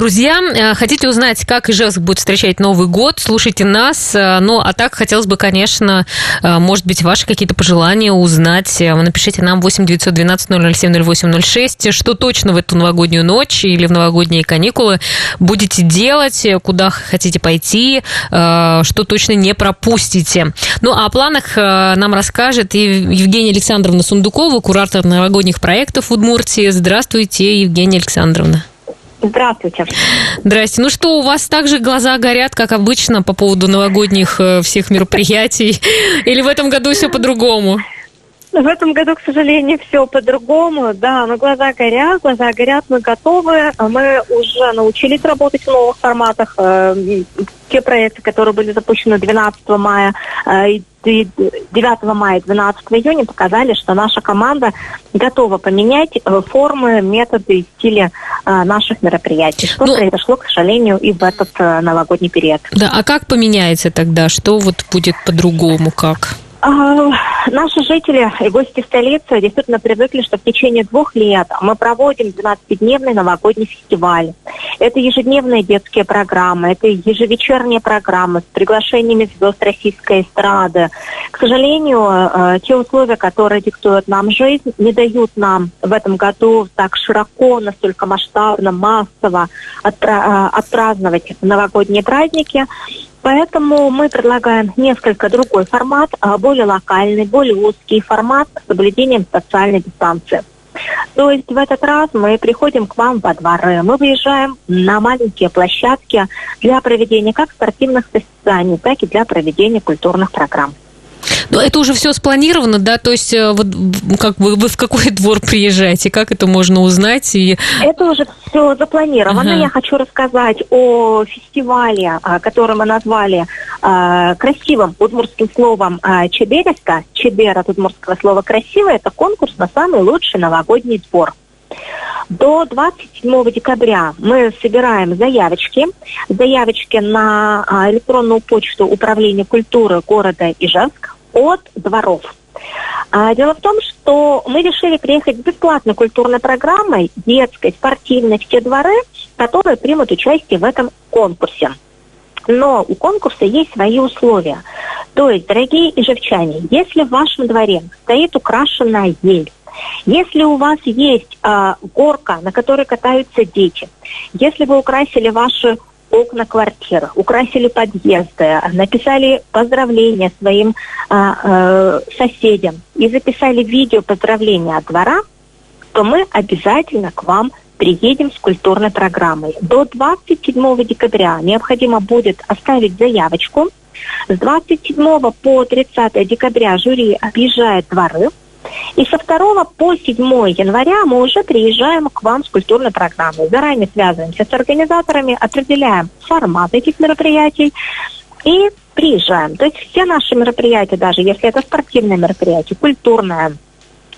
Друзья, э, хотите узнать, как Ижевск будет встречать Новый год, слушайте нас. Э, ну, а так хотелось бы, конечно, э, может быть, ваши какие-то пожелания узнать. Напишите нам 8 912 007 0806, что точно в эту новогоднюю ночь или в новогодние каникулы будете делать, куда хотите пойти, что точно не пропустите. Ну, а о планах нам расскажет Евгения Александровна Сундукова, куратор новогодних проектов в Удмуртии. Здравствуйте, Евгения Александровна. Здравствуйте. Здрасте. Ну что, у вас также глаза горят, как обычно, по поводу новогодних э, всех мероприятий? Или в этом году все по-другому? В этом году, к сожалению, все по-другому. Да, но глаза горят, глаза горят, мы готовы. Мы уже научились работать в новых форматах. Э, те проекты, которые были запущены 12 мая э, 9 мая 12 июня показали, что наша команда готова поменять э, формы, методы и стили э, наших мероприятий, что ну, произошло, к сожалению, и в этот э, новогодний период. Да, а как поменяется тогда? Что вот будет по-другому, как? А, наши жители и гости столицы действительно привыкли, что в течение двух лет мы проводим 12-дневный новогодний фестиваль. Это ежедневные детские программы, это ежевечерние программы с приглашениями звезд российской эстрады. К сожалению, э, те условия, которые диктуют нам жизнь, не дают нам в этом году так широко, настолько масштабно, массово э, отпраздновать новогодние праздники. Поэтому мы предлагаем несколько другой формат, а, более локальный, более узкий формат с соблюдением социальной дистанции. То есть в этот раз мы приходим к вам во дворы, мы выезжаем на маленькие площадки для проведения как спортивных состязаний, так и для проведения культурных программ. Но это уже все спланировано, да? То есть э, вот как вы, вы в какой двор приезжаете? Как это можно узнать? И... Это уже все запланировано. Ага. Я хочу рассказать о фестивале, а, который мы назвали э, красивым удмуртским словом э, Чебереска. Чебер от удмуртского слова «красивый» – это конкурс на самый лучший новогодний двор. До 27 декабря мы собираем заявочки. Заявочки на электронную почту Управления культуры города Ижевск от дворов. А, дело в том, что мы решили приехать с бесплатной культурной программой, детской, спортивной, в те дворы, которые примут участие в этом конкурсе. Но у конкурса есть свои условия. То есть, дорогие ижевчане, если в вашем дворе стоит украшенная ель, если у вас есть э, горка, на которой катаются дети, если вы украсили ваши окна квартир, украсили подъезды, написали поздравления своим а, соседям и записали видео поздравления от двора, то мы обязательно к вам приедем с культурной программой. До 27 декабря необходимо будет оставить заявочку. С 27 по 30 декабря жюри объезжает дворы, и со 2 по 7 января мы уже приезжаем к вам с культурной программой. Заранее связываемся с организаторами, определяем формат этих мероприятий и приезжаем. То есть все наши мероприятия, даже если это спортивное мероприятие, культурное,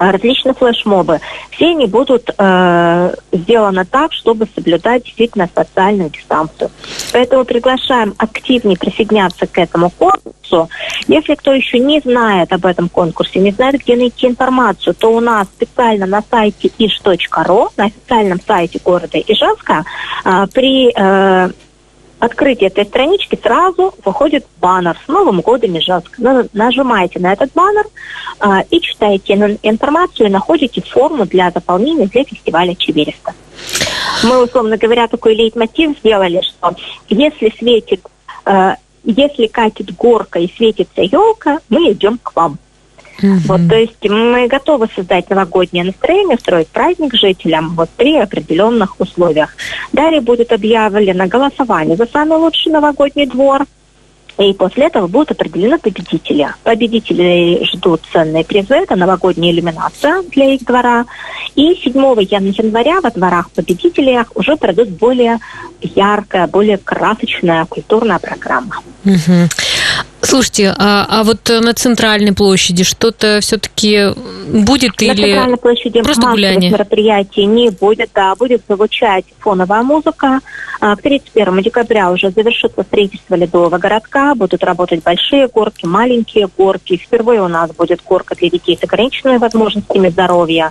различные флешмобы. Все они будут э, сделаны так, чтобы соблюдать действительно социальную дистанцию. Поэтому приглашаем активнее присоединяться к этому конкурсу. Если кто еще не знает об этом конкурсе, не знает, где найти информацию, то у нас специально на сайте ish.ru, на официальном сайте города Ижевска, э, при э, открытии этой странички сразу выходит баннер с Новым годом Ижевск. Нажимаете на этот баннер э, и читаете информацию и находите форму для заполнения для фестиваля Чебереста. Мы, условно говоря, такой лейтмотив сделали, что если светит, э, если катит горка и светится елка, мы идем к вам. Mm-hmm. Вот, то есть мы готовы создать новогоднее настроение, строить праздник жителям вот при определенных условиях. Далее будет объявлено голосование за самый лучший новогодний двор. И после этого будут определены победители. Победители ждут ценные призы, это новогодняя иллюминация для их двора. И 7 января во дворах победителей уже пройдут более яркая, более красочная культурная программа. Угу. Слушайте, а, а вот на центральной площади что-то все-таки будет на или центральной площади просто гуляние? мероприятий не будет, да, будет звучать фоновая музыка. А, К 31 декабря уже завершится строительство ледового городка, будут работать большие горки, маленькие горки. Впервые у нас будет горка для детей с ограниченными возможностями здоровья.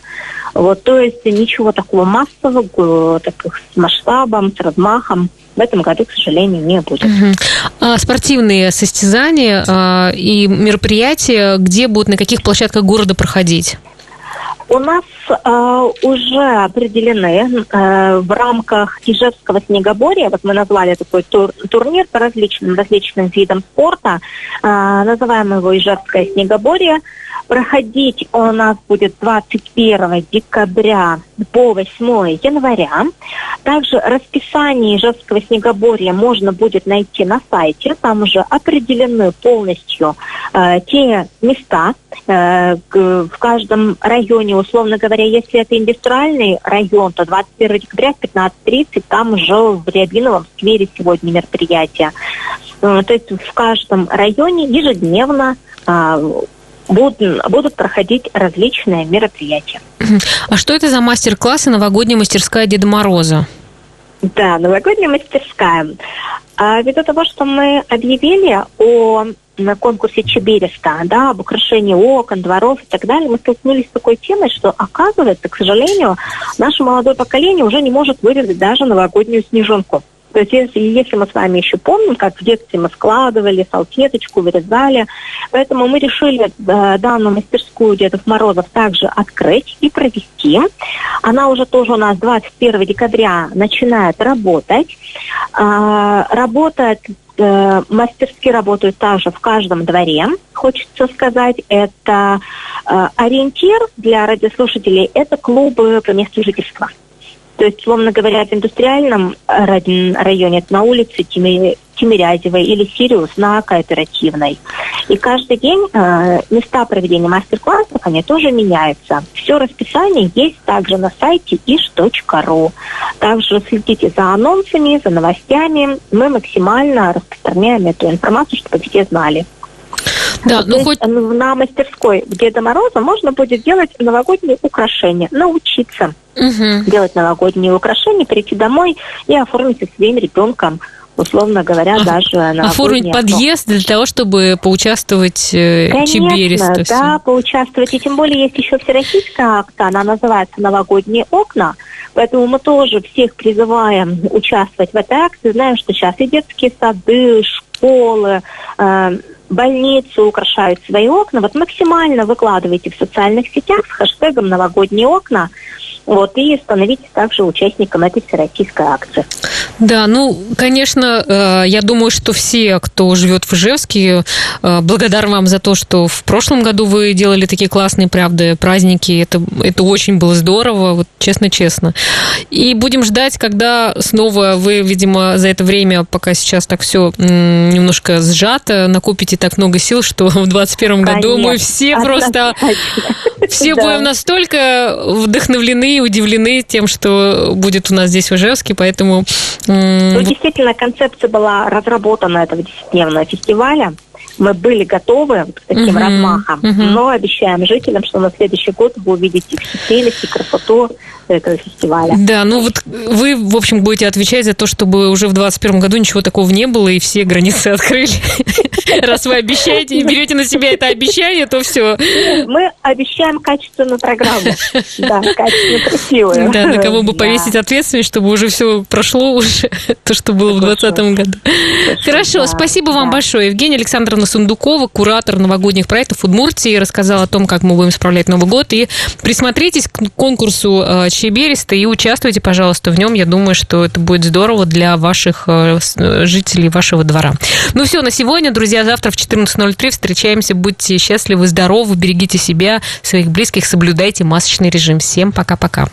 Вот, то есть ничего такого массового, э, таких с масштабом, с размахом в этом году, к сожалению, не будет. Мгм. А спортивные состязания а, и мероприятия, где будут, на каких площадках города проходить? У нас э, уже определены э, в рамках Ижевского снегоборья, вот мы назвали такой тур- турнир по различным, различным видам спорта, э, называем его Ижевское снегоборье. Проходить у нас будет 21 декабря по 8 января. Также расписание Ижевского снегоборья можно будет найти на сайте. Там уже определены полностью э, те места э, в каждом районе. Условно говоря, если это индустриальный район, то 21 декабря в 15.30 там уже в Рябиновом сквере сегодня мероприятие. Э, То есть в каждом районе ежедневно э, будут, будут проходить различные мероприятия. А что это за мастер-класс и новогодняя мастерская Деда Мороза? Да, новогодняя мастерская. А ввиду того, что мы объявили о на конкурсе Чебереста, да, об украшении окон, дворов и так далее, мы столкнулись с такой темой, что, оказывается, к сожалению, наше молодое поколение уже не может вырезать даже новогоднюю снежинку. То есть если, если мы с вами еще помним, как в детстве мы складывали салфеточку, вырезали, поэтому мы решили э, данную мастерскую Дедов Морозов также открыть и провести. Она уже тоже у нас 21 декабря начинает работать. А, работает э, мастерские работают также в каждом дворе, хочется сказать. Это э, ориентир для радиослушателей, это клубы по месту жительства. То есть, словно говоря, в индустриальном э, ра- районе, на улице Тими- Тимирязевой или Сириус на кооперативной. И каждый день э, места проведения мастер-классов, они тоже меняются. Все расписание есть также на сайте ish.ru. Также следите за анонсами, за новостями. Мы максимально распространяем эту информацию, чтобы все знали. Да, ну хоть на мастерской Деда Мороза можно будет делать новогодние украшения, научиться Мгм. делать новогодние украшения, прийти домой и оформить со своим ребенком, условно говоря, А- даже новогоднее оформить подъезд для того, чтобы поучаствовать э, Конечно, да, поучаствовать. И тем более есть еще всероссийская акция, она называется «Новогодние окна». Поэтому мы тоже всех призываем участвовать в этой акции. Знаем, что сейчас и детские сады, школы, э, больницы украшают свои окна. Вот максимально выкладывайте в социальных сетях с хэштегом «Новогодние окна». Вот, и становитесь также участником этой всероссийской акции. Да, ну, конечно, э, я думаю, что все, кто живет в Ижевске, э, благодарны вам за то, что в прошлом году вы делали такие классные, правда, праздники. Это, это очень было здорово, вот честно-честно. И будем ждать, когда снова вы, видимо, за это время, пока сейчас так все немножко сжато, накопите так много сил, что в 2021 году мы все просто все будем настолько вдохновлены и удивлены тем, что будет у нас здесь в Ижевске, поэтому Ну, действительно, концепция была разработана этого десятидневного фестиваля. Мы были готовы к таким Мгм, размахам, мгм. но обещаем жителям, что на следующий год вы увидите прелесть и красоту этого фестиваля. Да, ну вот вы, в общем, будете отвечать за то, чтобы уже в 2021 году ничего такого не было, и все границы открыли. Раз вы обещаете и берете на себя это обещание, то все. Мы обещаем качественную программу. Да, качественную, красивую. Да, на кого бы повесить ответственность, чтобы уже все прошло уже, то, что было в 2020 году. Хорошо, спасибо вам большое. Евгения Александровна Сундукова, куратор новогодних проектов Удмуртии, рассказала о том, как мы будем справлять Новый год. И присмотритесь к конкурсу э, Чебереста и участвуйте, пожалуйста, в нем. Я думаю, что это будет здорово для ваших э, э, жителей вашего двора. Ну все, на сегодня, друзья, завтра в 14.03 встречаемся. Будьте счастливы, здоровы, берегите себя, своих близких, соблюдайте масочный режим. Всем пока-пока.